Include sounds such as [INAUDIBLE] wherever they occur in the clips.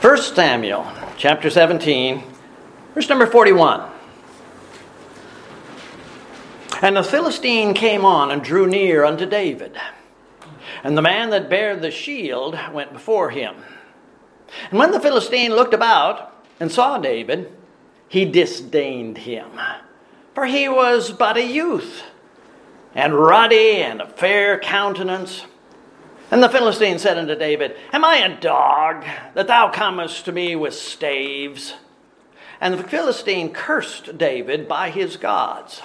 1 Samuel chapter 17, verse number 41. And the Philistine came on and drew near unto David. And the man that bare the shield went before him. And when the Philistine looked about and saw David, he disdained him, for he was but a youth, and ruddy and of fair countenance. And the Philistine said unto David, Am I a dog that thou comest to me with staves? And the Philistine cursed David by his gods.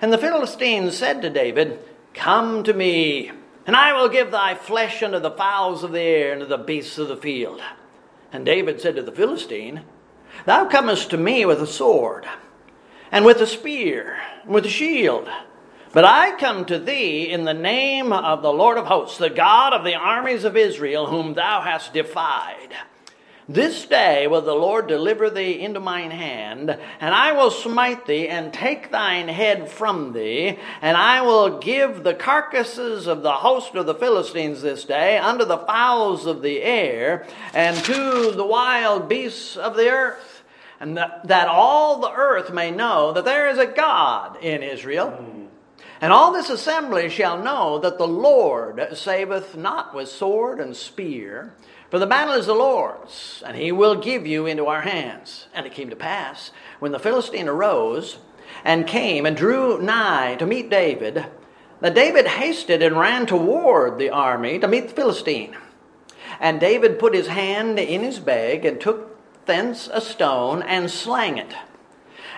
And the Philistine said to David, Come to me, and I will give thy flesh unto the fowls of the air and to the beasts of the field. And David said to the Philistine, Thou comest to me with a sword, and with a spear, and with a shield. But I come to thee in the name of the Lord of hosts, the God of the armies of Israel, whom thou hast defied. This day will the Lord deliver thee into mine hand, and I will smite thee and take thine head from thee, and I will give the carcasses of the host of the Philistines this day unto the fowls of the air, and to the wild beasts of the earth, and that, that all the earth may know that there is a God in Israel. And all this assembly shall know that the Lord saveth not with sword and spear, for the battle is the Lord's, and he will give you into our hands. And it came to pass, when the Philistine arose and came and drew nigh to meet David, that David hasted and ran toward the army to meet the Philistine. And David put his hand in his bag and took thence a stone and slang it.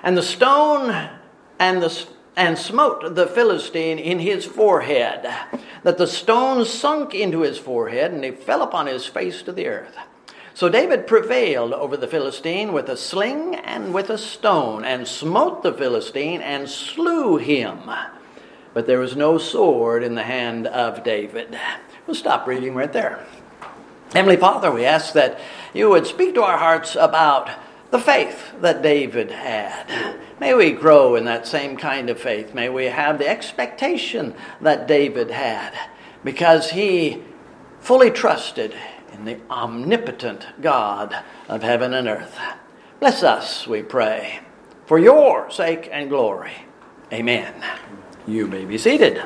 And the stone and the and smote the Philistine in his forehead, that the stone sunk into his forehead, and he fell upon his face to the earth. So David prevailed over the Philistine with a sling and with a stone, and smote the Philistine and slew him. But there was no sword in the hand of David. We'll stop reading right there. Heavenly Father, we ask that you would speak to our hearts about the faith that David had. May we grow in that same kind of faith. May we have the expectation that David had because he fully trusted in the omnipotent God of heaven and earth. Bless us, we pray, for your sake and glory. Amen. You may be seated.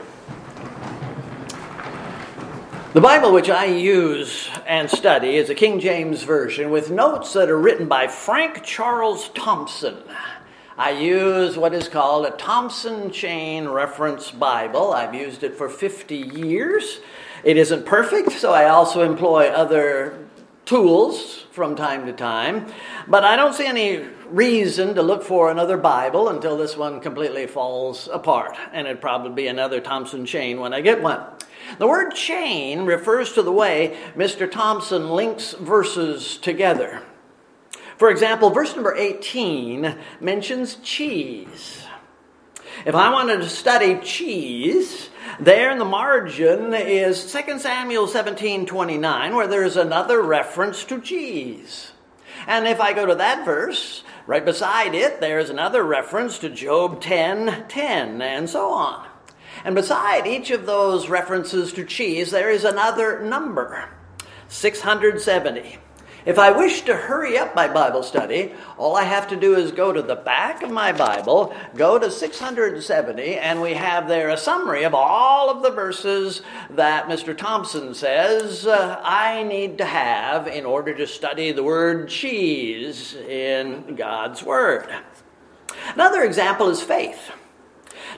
The Bible which I use and study is a King James Version with notes that are written by Frank Charles Thompson. I use what is called a Thompson Chain Reference Bible. I've used it for 50 years. It isn't perfect, so I also employ other tools from time to time. But I don't see any reason to look for another Bible until this one completely falls apart. And it'd probably be another Thompson chain when I get one. The word chain refers to the way Mr. Thompson links verses together. For example, verse number 18 mentions cheese. If I wanted to study cheese, there in the margin is 2 Samuel 17 29, where there's another reference to cheese. And if I go to that verse, right beside it, there's another reference to Job 10 10, and so on. And beside each of those references to cheese, there is another number 670. If I wish to hurry up my Bible study, all I have to do is go to the back of my Bible, go to 670, and we have there a summary of all of the verses that Mr. Thompson says uh, I need to have in order to study the word cheese in God's Word. Another example is faith.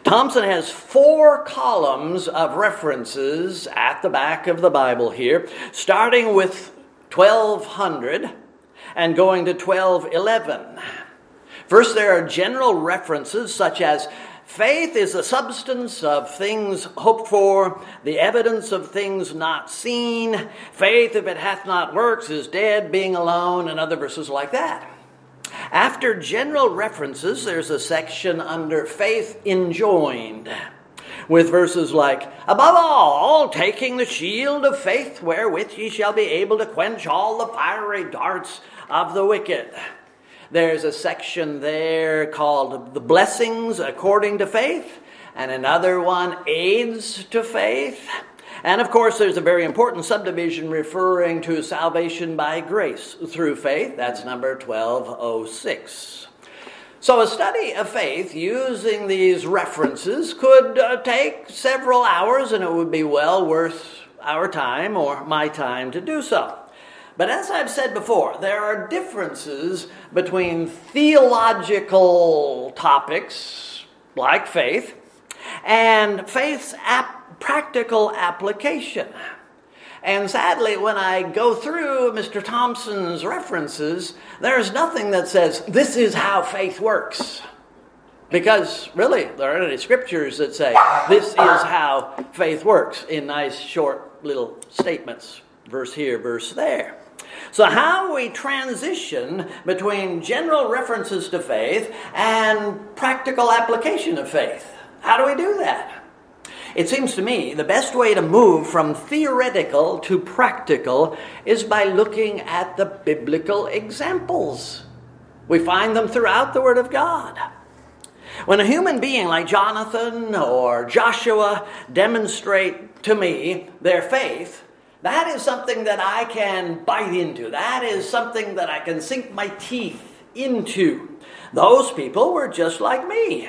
Thompson has four columns of references at the back of the Bible here, starting with 1200 and going to 1211. First, there are general references such as faith is the substance of things hoped for, the evidence of things not seen. Faith, if it hath not works, is dead, being alone, and other verses like that. After general references, there's a section under faith enjoined with verses like, Above all, taking the shield of faith wherewith ye shall be able to quench all the fiery darts of the wicked. There's a section there called the blessings according to faith, and another one aids to faith. And of course, there's a very important subdivision referring to salvation by grace through faith. That's number 1206. So, a study of faith using these references could uh, take several hours, and it would be well worth our time or my time to do so. But as I've said before, there are differences between theological topics like faith and faith's ap- practical application. And sadly, when I go through Mr. Thompson's references, there's nothing that says, this is how faith works. Because really, there aren't any scriptures that say, this is how faith works in nice, short little statements, verse here, verse there. So, how we transition between general references to faith and practical application of faith? How do we do that? It seems to me the best way to move from theoretical to practical is by looking at the biblical examples. We find them throughout the Word of God. When a human being like Jonathan or Joshua demonstrate to me their faith, that is something that I can bite into. That is something that I can sink my teeth into. Those people were just like me.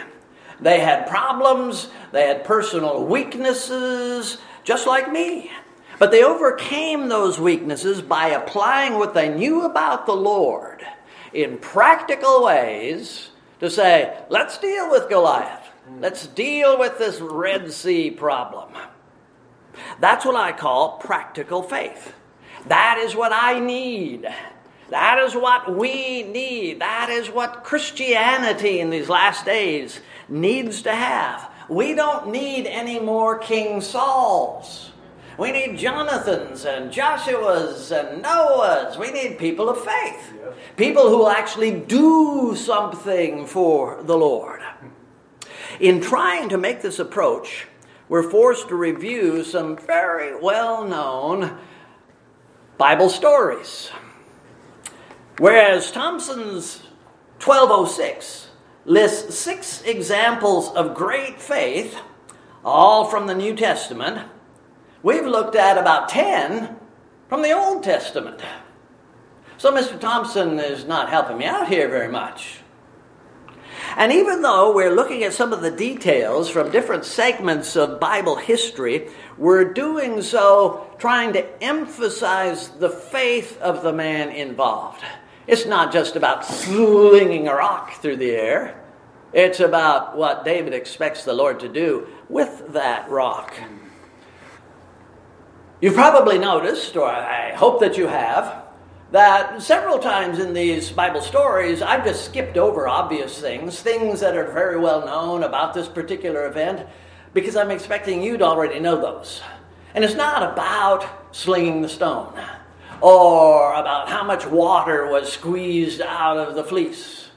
They had problems, they had personal weaknesses, just like me. But they overcame those weaknesses by applying what they knew about the Lord in practical ways to say, let's deal with Goliath. Let's deal with this Red Sea problem. That's what I call practical faith. That is what I need. That is what we need. That is what Christianity in these last days needs to have. We don't need any more King Sauls. We need Jonathans and Joshuas and Noahs. We need people of faith. People who will actually do something for the Lord. In trying to make this approach, we're forced to review some very well known Bible stories. Whereas Thompson's 1206 lists six examples of great faith, all from the New Testament, we've looked at about 10 from the Old Testament. So Mr. Thompson is not helping me out here very much. And even though we're looking at some of the details from different segments of Bible history, we're doing so trying to emphasize the faith of the man involved. It's not just about slinging a rock through the air. It's about what David expects the Lord to do with that rock. You've probably noticed, or I hope that you have, that several times in these Bible stories, I've just skipped over obvious things, things that are very well known about this particular event, because I'm expecting you to already know those. And it's not about slinging the stone or about how much water was squeezed out of the fleece.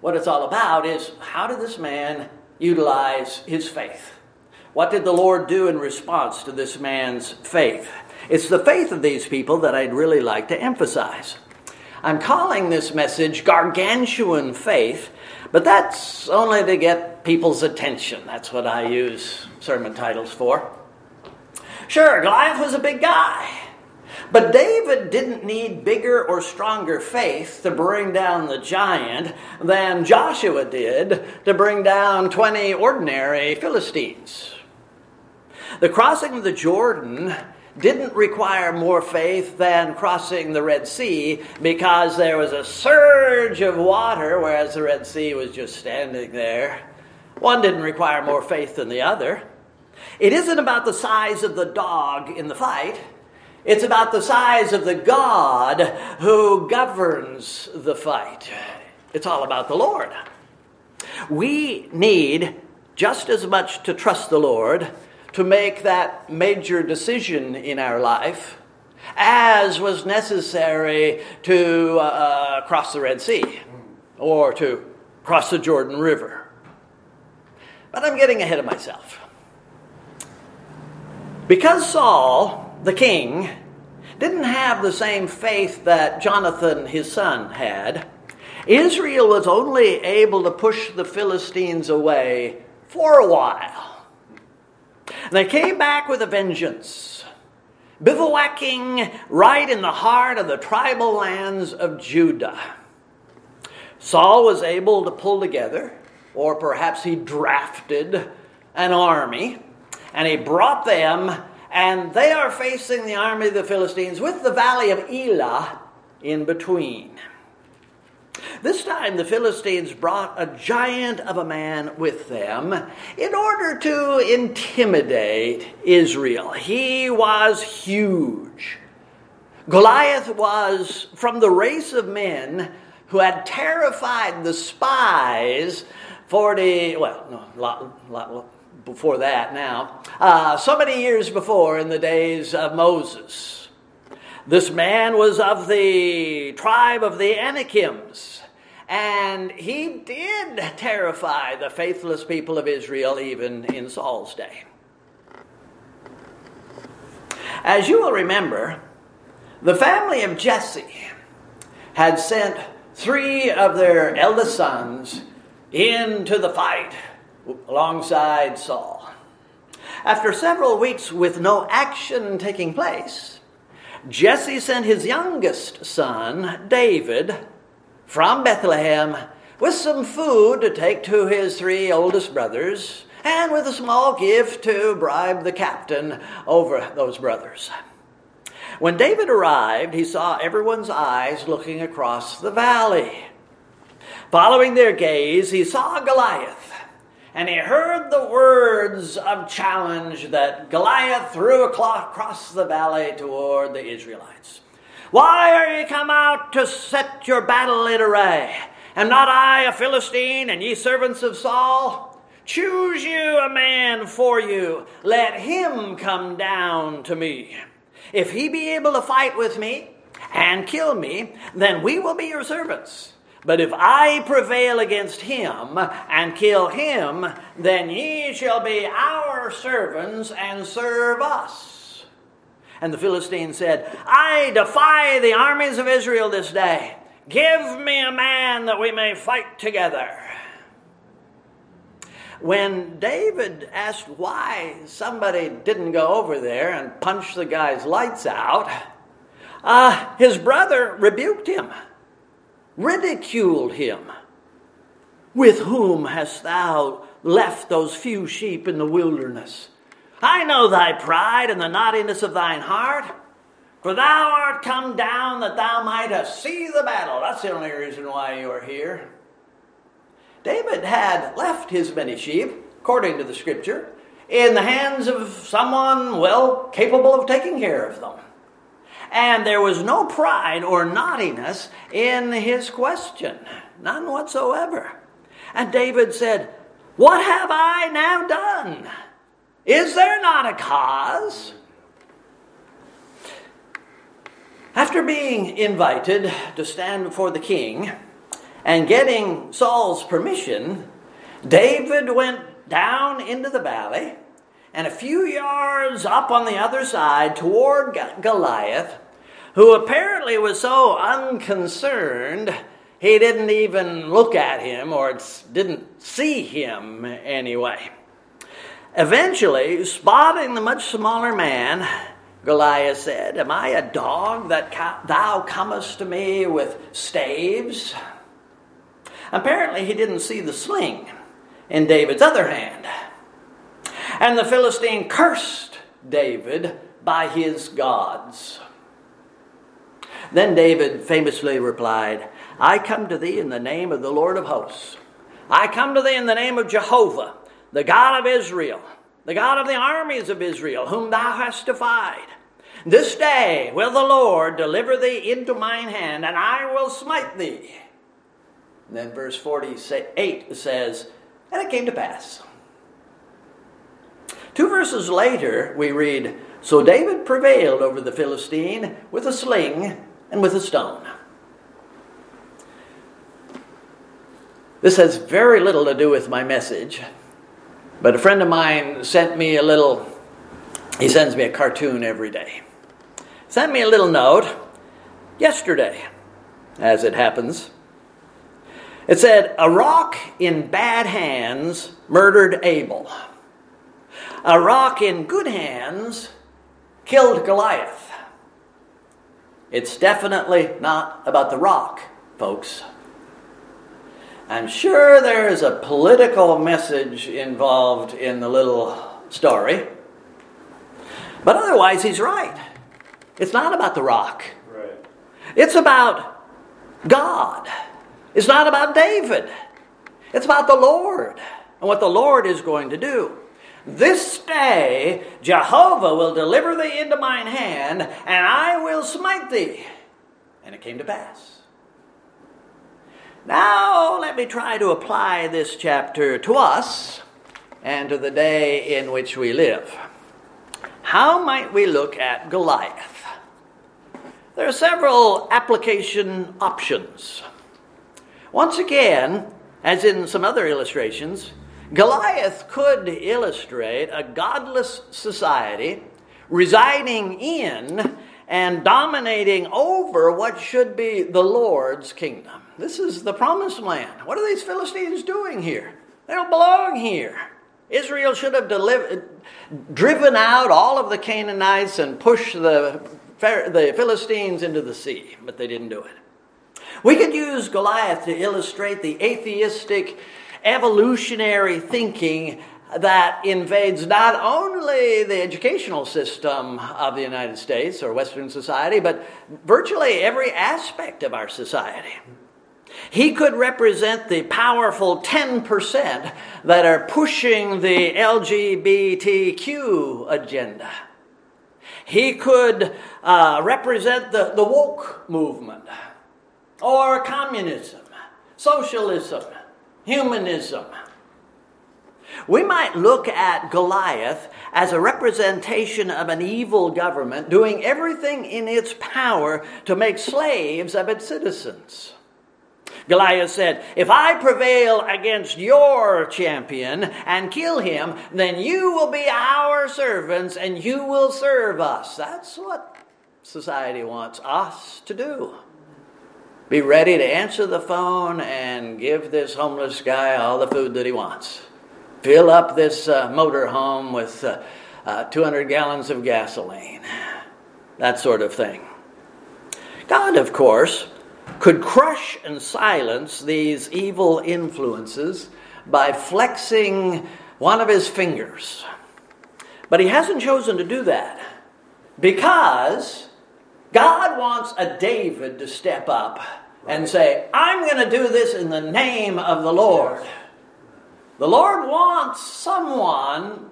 What it's all about is how did this man utilize his faith? What did the Lord do in response to this man's faith? It's the faith of these people that I'd really like to emphasize. I'm calling this message gargantuan faith, but that's only to get people's attention. That's what I use sermon titles for. Sure, Goliath was a big guy. But David didn't need bigger or stronger faith to bring down the giant than Joshua did to bring down 20 ordinary Philistines. The crossing of the Jordan didn't require more faith than crossing the Red Sea because there was a surge of water, whereas the Red Sea was just standing there. One didn't require more faith than the other. It isn't about the size of the dog in the fight. It's about the size of the God who governs the fight. It's all about the Lord. We need just as much to trust the Lord to make that major decision in our life as was necessary to uh, cross the Red Sea or to cross the Jordan River. But I'm getting ahead of myself. Because Saul, the king, didn't have the same faith that Jonathan, his son, had, Israel was only able to push the Philistines away for a while. And They came back with a vengeance, bivouacking right in the heart of the tribal lands of Judah. Saul was able to pull together, or perhaps he drafted an army, and he brought them, and they are facing the army of the Philistines with the valley of Elah in between. This time the Philistines brought a giant of a man with them in order to intimidate Israel. He was huge. Goliath was from the race of men who had terrified the spies 40, well, no, lot, lot before that now, uh, so many years before in the days of Moses. This man was of the tribe of the Anakims, and he did terrify the faithless people of Israel even in Saul's day. As you will remember, the family of Jesse had sent three of their eldest sons into the fight alongside Saul. After several weeks with no action taking place, Jesse sent his youngest son, David, from Bethlehem with some food to take to his three oldest brothers and with a small gift to bribe the captain over those brothers. When David arrived, he saw everyone's eyes looking across the valley. Following their gaze, he saw Goliath, and he heard the words of challenge that Goliath threw across the valley toward the Israelites. Why are ye come out to set your battle in array? Am not I a Philistine, and ye servants of Saul? Choose you a man for you, let him come down to me. If he be able to fight with me and kill me, then we will be your servants. But if I prevail against him and kill him, then ye shall be our servants and serve us. And the Philistine said, I defy the armies of Israel this day. Give me a man that we may fight together. When David asked why somebody didn't go over there and punch the guy's lights out, uh, his brother rebuked him ridiculed him. With whom hast thou left those few sheep in the wilderness? I know thy pride and the naughtiness of thine heart. For thou art come down that thou mightest see the battle. That's the only reason why you are here. David had left his many sheep, according to the scripture, in the hands of someone well capable of taking care of them. And there was no pride or naughtiness in his question, none whatsoever. And David said, What have I now done? Is there not a cause? After being invited to stand before the king and getting Saul's permission, David went down into the valley and a few yards up on the other side toward Goliath, who apparently was so unconcerned he didn't even look at him or didn't see him anyway. Eventually, spotting the much smaller man, Goliath said, Am I a dog that thou comest to me with staves? Apparently, he didn't see the sling in David's other hand. And the Philistine cursed David by his gods. Then David famously replied, I come to thee in the name of the Lord of hosts. I come to thee in the name of Jehovah, the God of Israel, the God of the armies of Israel, whom thou hast defied. This day will the Lord deliver thee into mine hand, and I will smite thee. And then verse 48 says, And it came to pass Two verses later, we read So David prevailed over the Philistine with a sling and with a stone. This has very little to do with my message, but a friend of mine sent me a little, he sends me a cartoon every day. Sent me a little note yesterday, as it happens. It said, A rock in bad hands murdered Abel. A rock in good hands killed Goliath. It's definitely not about the rock, folks. I'm sure there is a political message involved in the little story. But otherwise, he's right. It's not about the rock. Right. It's about God. It's not about David. It's about the Lord and what the Lord is going to do. This day Jehovah will deliver thee into mine hand, and I will smite thee. And it came to pass. Now, let me try to apply this chapter to us and to the day in which we live. How might we look at Goliath? There are several application options. Once again, as in some other illustrations, Goliath could illustrate a godless society residing in and dominating over what should be the Lord's kingdom. This is the promised land. What are these Philistines doing here? They don't belong here. Israel should have delivered, driven out all of the Canaanites and pushed the, the Philistines into the sea, but they didn't do it. We could use Goliath to illustrate the atheistic evolutionary thinking that invades not only the educational system of the United States or Western society, but virtually every aspect of our society. He could represent the powerful 10% that are pushing the LGBTQ agenda. He could uh, represent the, the woke movement, or communism, socialism, humanism. We might look at Goliath as a representation of an evil government doing everything in its power to make slaves of its citizens. Goliath said, If I prevail against your champion and kill him, then you will be our servants and you will serve us. That's what society wants us to do. Be ready to answer the phone and give this homeless guy all the food that he wants. Fill up this uh, motor home with uh, uh, 200 gallons of gasoline. That sort of thing. God, of course, could crush and silence these evil influences by flexing one of his fingers. But he hasn't chosen to do that because God wants a David to step up and say, I'm going to do this in the name of the Lord. The Lord wants someone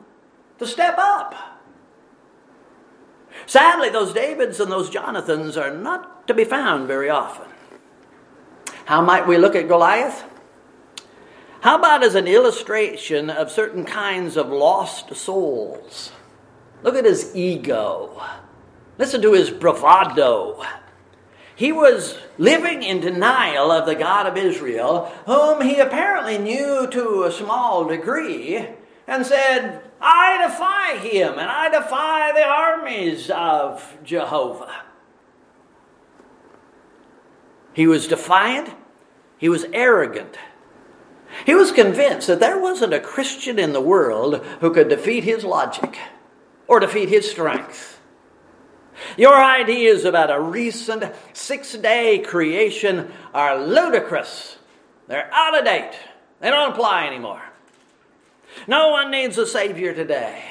to step up. Sadly, those Davids and those Jonathans are not to be found very often. How might we look at Goliath? How about as an illustration of certain kinds of lost souls? Look at his ego. Listen to his bravado. He was living in denial of the God of Israel, whom he apparently knew to a small degree, and said, I defy him and I defy the armies of Jehovah. He was defiant. He was arrogant. He was convinced that there wasn't a Christian in the world who could defeat his logic or defeat his strength. Your ideas about a recent six day creation are ludicrous. They're out of date. They don't apply anymore. No one needs a Savior today.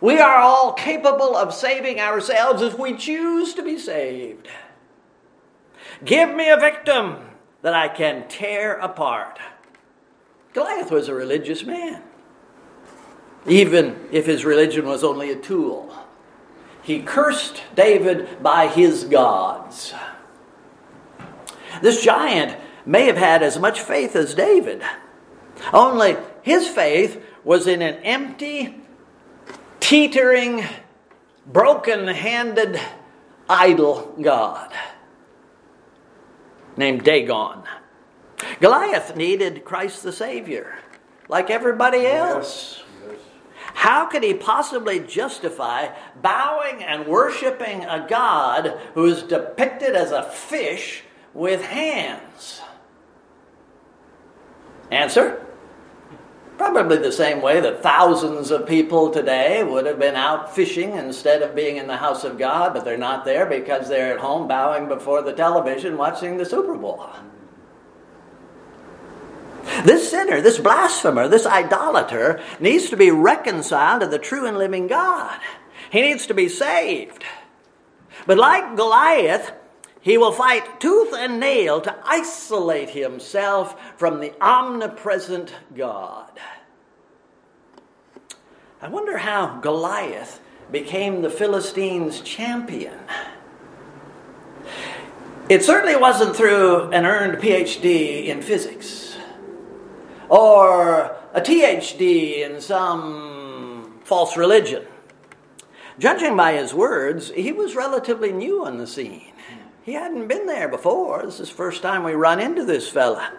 We are all capable of saving ourselves if we choose to be saved. Give me a victim that I can tear apart. Goliath was a religious man, even if his religion was only a tool. He cursed David by his gods. This giant may have had as much faith as David, only his faith was in an empty, teetering, broken handed idol God named Dagon. Goliath needed Christ the Savior, like everybody else. How could he possibly justify bowing and worshiping a God who is depicted as a fish with hands? Answer Probably the same way that thousands of people today would have been out fishing instead of being in the house of God, but they're not there because they're at home bowing before the television watching the Super Bowl. This sinner, this blasphemer, this idolater needs to be reconciled to the true and living God. He needs to be saved. But like Goliath, he will fight tooth and nail to isolate himself from the omnipresent God. I wonder how Goliath became the Philistines' champion. It certainly wasn't through an earned PhD in physics or a THD in some false religion. Judging by his words, he was relatively new on the scene. He hadn't been there before. This is the first time we run into this fella.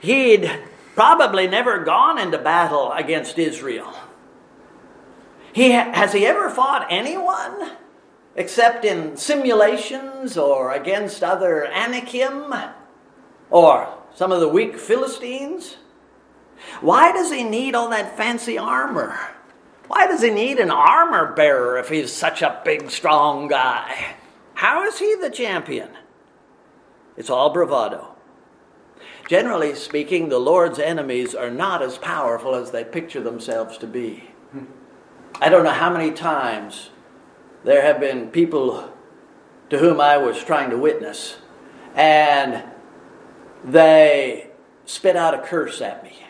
He'd probably never gone into battle against Israel. He, has he ever fought anyone except in simulations or against other Anakim or some of the weak Philistines? Why does he need all that fancy armor? Why does he need an armor bearer if he's such a big, strong guy? How is he the champion? It's all bravado. Generally speaking, the Lord's enemies are not as powerful as they picture themselves to be. I don't know how many times there have been people to whom I was trying to witness, and they spit out a curse at me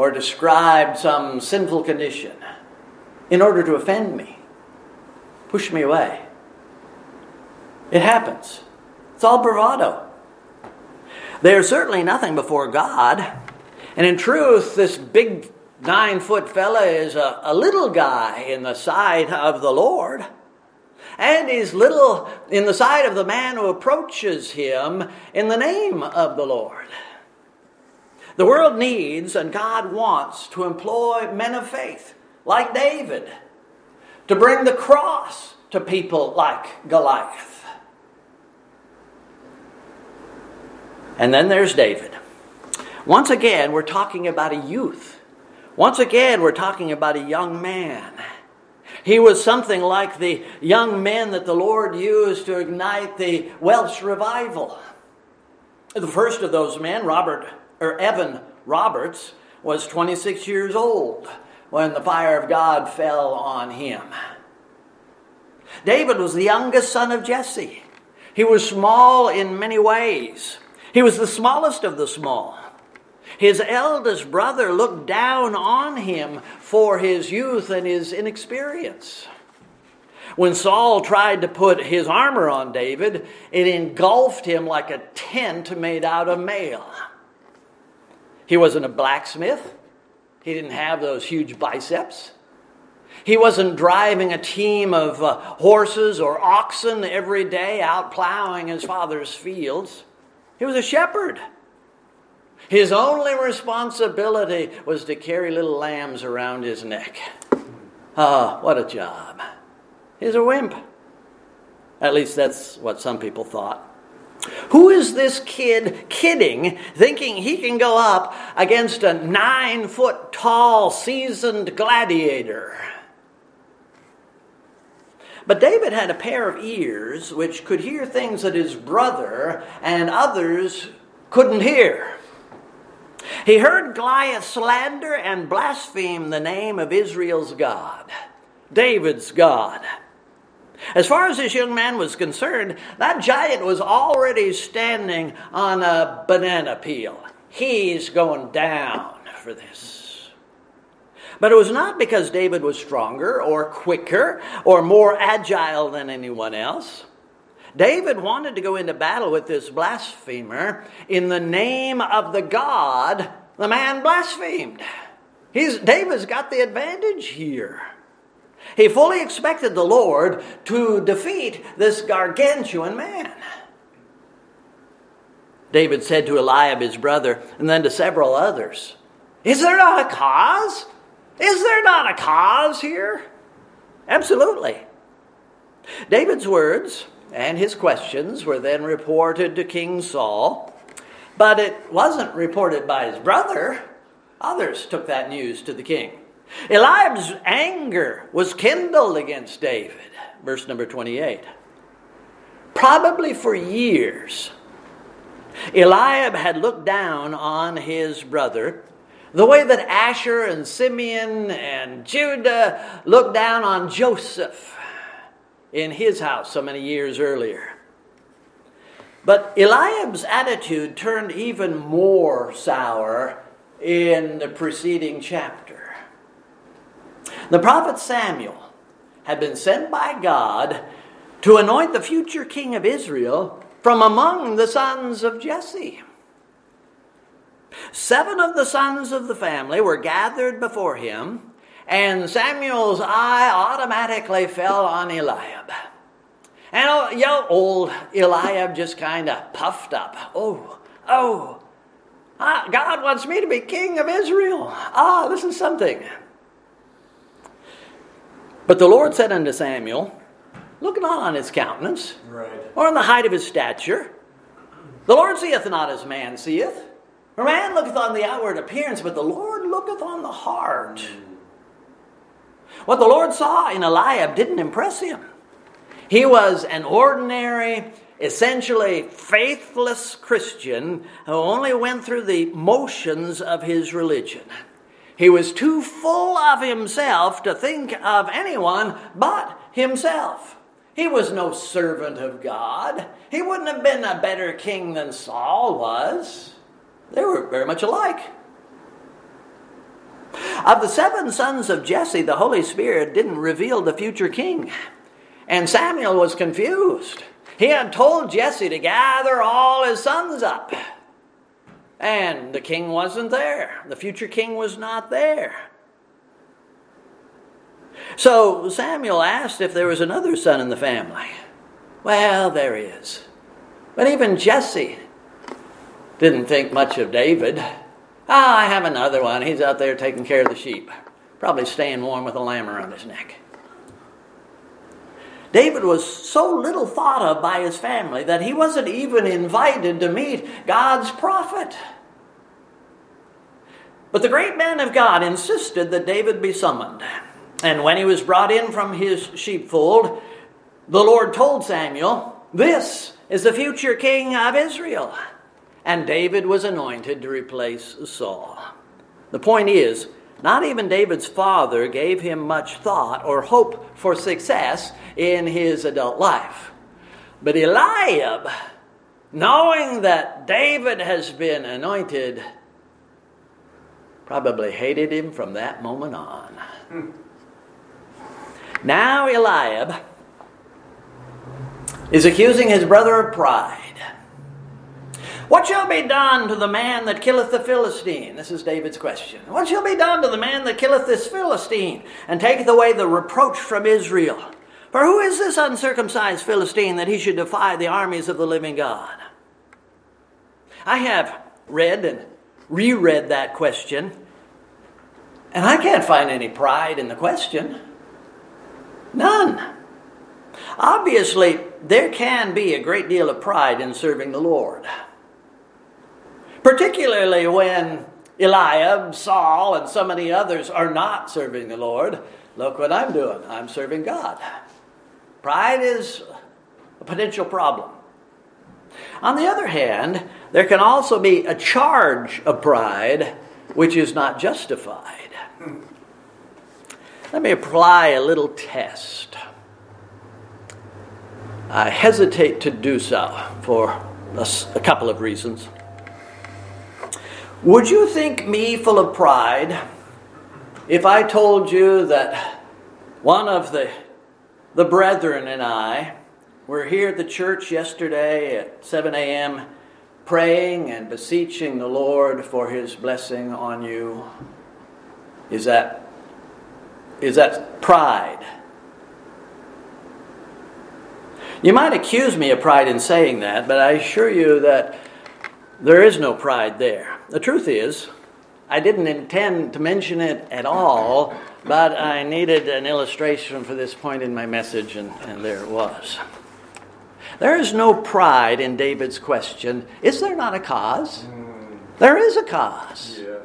or describe some sinful condition in order to offend me, push me away. It happens. It's all bravado. They are certainly nothing before God. And in truth, this big nine foot fella is a, a little guy in the sight of the Lord. And he's little in the sight of the man who approaches him in the name of the Lord. The world needs and God wants to employ men of faith like David to bring the cross to people like Goliath. And then there's David. Once again, we're talking about a youth. Once again, we're talking about a young man. He was something like the young men that the Lord used to ignite the Welsh revival. The first of those men, Robert or Evan Roberts, was 26 years old when the fire of God fell on him. David was the youngest son of Jesse. He was small in many ways. He was the smallest of the small. His eldest brother looked down on him for his youth and his inexperience. When Saul tried to put his armor on David, it engulfed him like a tent made out of mail. He wasn't a blacksmith. He didn't have those huge biceps. He wasn't driving a team of uh, horses or oxen every day out plowing his father's fields. He was a shepherd. His only responsibility was to carry little lambs around his neck. Ah, what a job. He's a wimp. At least that's what some people thought. Who is this kid kidding, thinking he can go up against a nine foot tall, seasoned gladiator? But David had a pair of ears which could hear things that his brother and others couldn't hear. He heard Goliath slander and blaspheme the name of Israel's God, David's God. As far as this young man was concerned, that giant was already standing on a banana peel. He's going down for this. But it was not because David was stronger or quicker or more agile than anyone else. David wanted to go into battle with this blasphemer in the name of the God the man blasphemed. He's, David's got the advantage here. He fully expected the Lord to defeat this gargantuan man. David said to Eliab, his brother, and then to several others, Is there not a cause? Is there not a cause here? Absolutely. David's words and his questions were then reported to King Saul, but it wasn't reported by his brother. others took that news to the king. Eliab's anger was kindled against David. Verse number 28. Probably for years, Eliab had looked down on his brother the way that Asher and Simeon and Judah looked down on Joseph in his house so many years earlier. But Eliab's attitude turned even more sour in the preceding chapter. The prophet Samuel had been sent by God to anoint the future king of Israel from among the sons of Jesse. Seven of the sons of the family were gathered before him, and Samuel's eye automatically fell on Eliab. And oh, you know, old Eliab just kind of puffed up. Oh, oh, ah, God wants me to be king of Israel. Ah, this is something. But the Lord said unto Samuel, Look not on his countenance, right. or on the height of his stature. The Lord seeth not as man seeth. For man looketh on the outward appearance, but the Lord looketh on the heart. Hmm. What the Lord saw in Eliab didn't impress him. He was an ordinary, essentially faithless Christian who only went through the motions of his religion. He was too full of himself to think of anyone but himself. He was no servant of God. He wouldn't have been a better king than Saul was. They were very much alike. Of the seven sons of Jesse, the Holy Spirit didn't reveal the future king. And Samuel was confused. He had told Jesse to gather all his sons up. And the king wasn't there. The future king was not there. So Samuel asked if there was another son in the family. Well, there is. But even Jesse didn't think much of David. Ah, I have another one. He's out there taking care of the sheep, probably staying warm with a lamb around his neck. David was so little thought of by his family that he wasn't even invited to meet God's prophet. But the great man of God insisted that David be summoned. And when he was brought in from his sheepfold, the Lord told Samuel, This is the future king of Israel and David was anointed to replace Saul. The point is, not even David's father gave him much thought or hope for success in his adult life. But Eliab, knowing that David has been anointed, probably hated him from that moment on. Now Eliab is accusing his brother of pride. What shall be done to the man that killeth the Philistine? This is David's question. What shall be done to the man that killeth this Philistine and taketh away the reproach from Israel? For who is this uncircumcised Philistine that he should defy the armies of the living God? I have read and reread that question, and I can't find any pride in the question. None. Obviously, there can be a great deal of pride in serving the Lord. Particularly when Eliab, Saul, and so many others are not serving the Lord. Look what I'm doing. I'm serving God. Pride is a potential problem. On the other hand, there can also be a charge of pride which is not justified. Let me apply a little test. I hesitate to do so for a, couple of reasons. Would you think me full of pride if I told you that one of the, the brethren and I were here at the church yesterday at 7 a.m. praying and beseeching the Lord for his blessing on you? Is that, is that pride? You might accuse me of pride in saying that, but I assure you that there is no pride there. The truth is, I didn't intend to mention it at all, but I needed an illustration for this point in my message, and, and there it was. There is no pride in David's question. Is there not a cause? There is a cause. Yeah.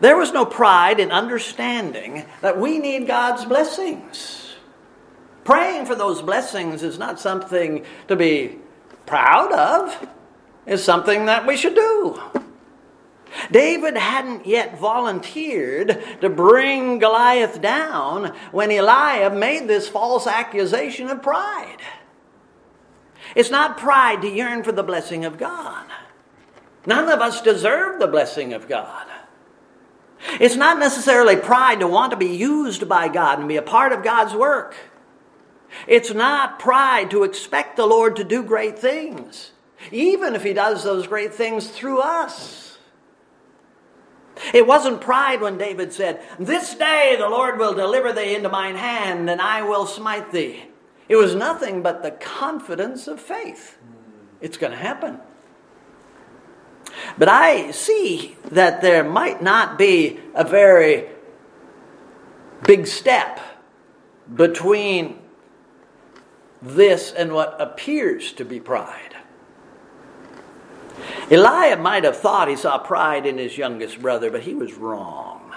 There was no pride in understanding that we need God's blessings. Praying for those blessings is not something to be proud of, it's something that we should do. David hadn't yet volunteered to bring Goliath down when Eliab made this false accusation of pride. It's not pride to yearn for the blessing of God. None of us deserve the blessing of God. It's not necessarily pride to want to be used by God and be a part of God's work. It's not pride to expect the Lord to do great things, even if He does those great things through us. It wasn't pride when David said, This day the Lord will deliver thee into mine hand, and I will smite thee. It was nothing but the confidence of faith. It's going to happen. But I see that there might not be a very big step between this and what appears to be pride. Eliab might have thought he saw pride in his youngest brother, but he was wrong.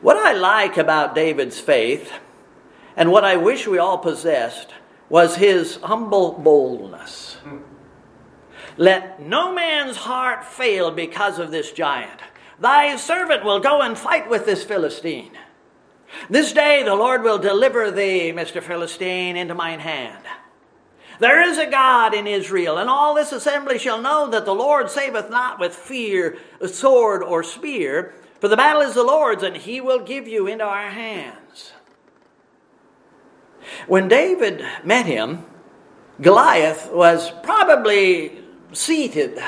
What I like about David's faith, and what I wish we all possessed, was his humble boldness. Let no man's heart fail because of this giant. Thy servant will go and fight with this Philistine. This day the Lord will deliver thee, Mr. Philistine, into mine hand. There is a God in Israel, and all this assembly shall know that the Lord saveth not with fear, sword, or spear, for the battle is the Lord's, and he will give you into our hands. When David met him, Goliath was probably seated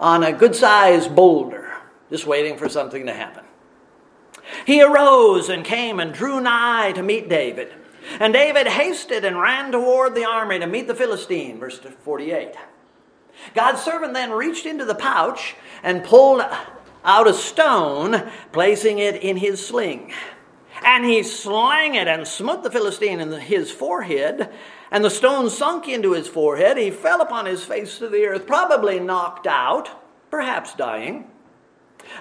on a good sized boulder, just waiting for something to happen. He arose and came and drew nigh to meet David. And David hasted and ran toward the army to meet the Philistine, verse 48. God's servant then reached into the pouch and pulled out a stone, placing it in his sling. And he slang it and smote the Philistine in his forehead, and the stone sunk into his forehead. He fell upon his face to the earth, probably knocked out, perhaps dying.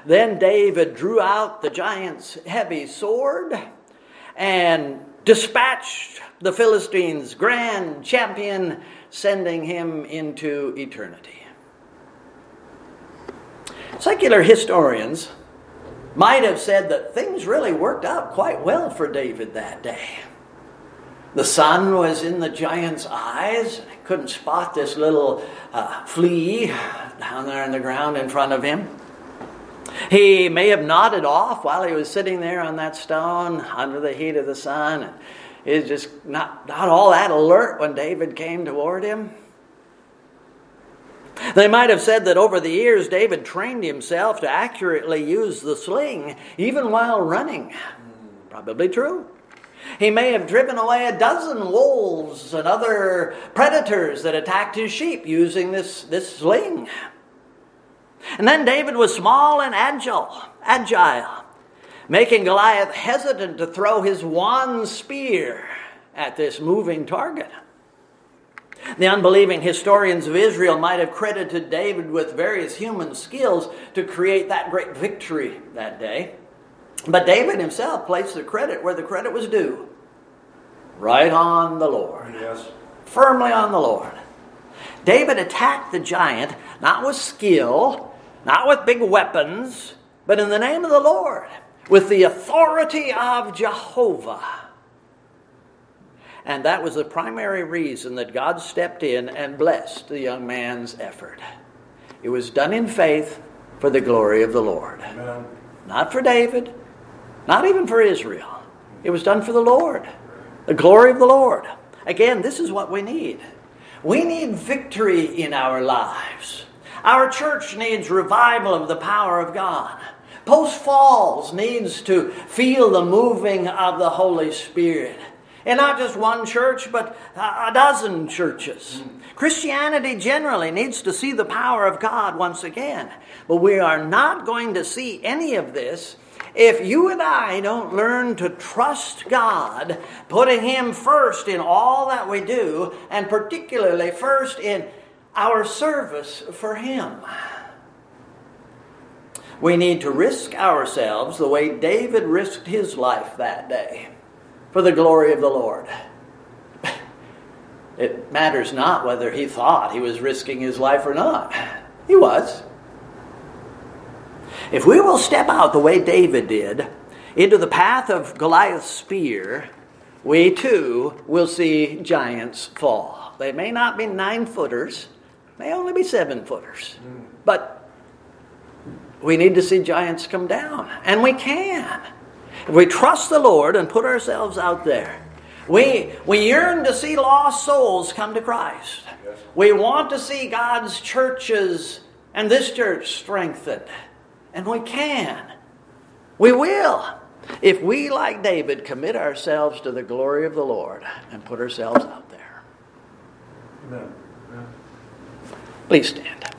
Then David drew out the giant's heavy sword and dispatched the Philistines' grand champion, sending him into eternity. Secular historians might have said that things really worked out quite well for David that day. The sun was in the giant's eyes. He couldn't spot this little uh, flea down there in the ground in front of him. He may have nodded off while he was sitting there on that stone under the heat of the sun. And he was just not, not all that alert when David came toward him. They might have said that over the years David trained himself to accurately use the sling even while running. Probably true. He may have driven away a dozen wolves and other predators that attacked his sheep using this, this sling. And then David was small and agile, agile, making Goliath hesitant to throw his one spear at this moving target. The unbelieving historians of Israel might have credited David with various human skills to create that great victory that day. But David himself placed the credit where the credit was due right on the Lord. Yes. Firmly on the Lord. David attacked the giant not with skill, not with big weapons, but in the name of the Lord, with the authority of Jehovah. And that was the primary reason that God stepped in and blessed the young man's effort. It was done in faith for the glory of the Lord. Amen. Not for David, not even for Israel. It was done for the Lord, the glory of the Lord. Again, this is what we need. We need victory in our lives. Our church needs revival of the power of God. Post Falls needs to feel the moving of the Holy Spirit. And not just one church, but a dozen churches. Christianity generally needs to see the power of God once again. But we are not going to see any of this if you and I don't learn to trust God, putting Him first in all that we do, and particularly first in our service for Him. We need to risk ourselves the way David risked his life that day for the glory of the Lord. [LAUGHS] It matters not whether he thought he was risking his life or not. He was. If we will step out the way David did into the path of Goliath's spear, we too will see giants fall. They may not be nine footers, may only be seven footers. But we need to see giants come down, and we can. If we trust the Lord and put ourselves out there, we, we yearn to see lost souls come to Christ. We want to see God's churches and this church strengthened. And we can. We will. If we, like David, commit ourselves to the glory of the Lord and put ourselves out there. Amen. Please stand.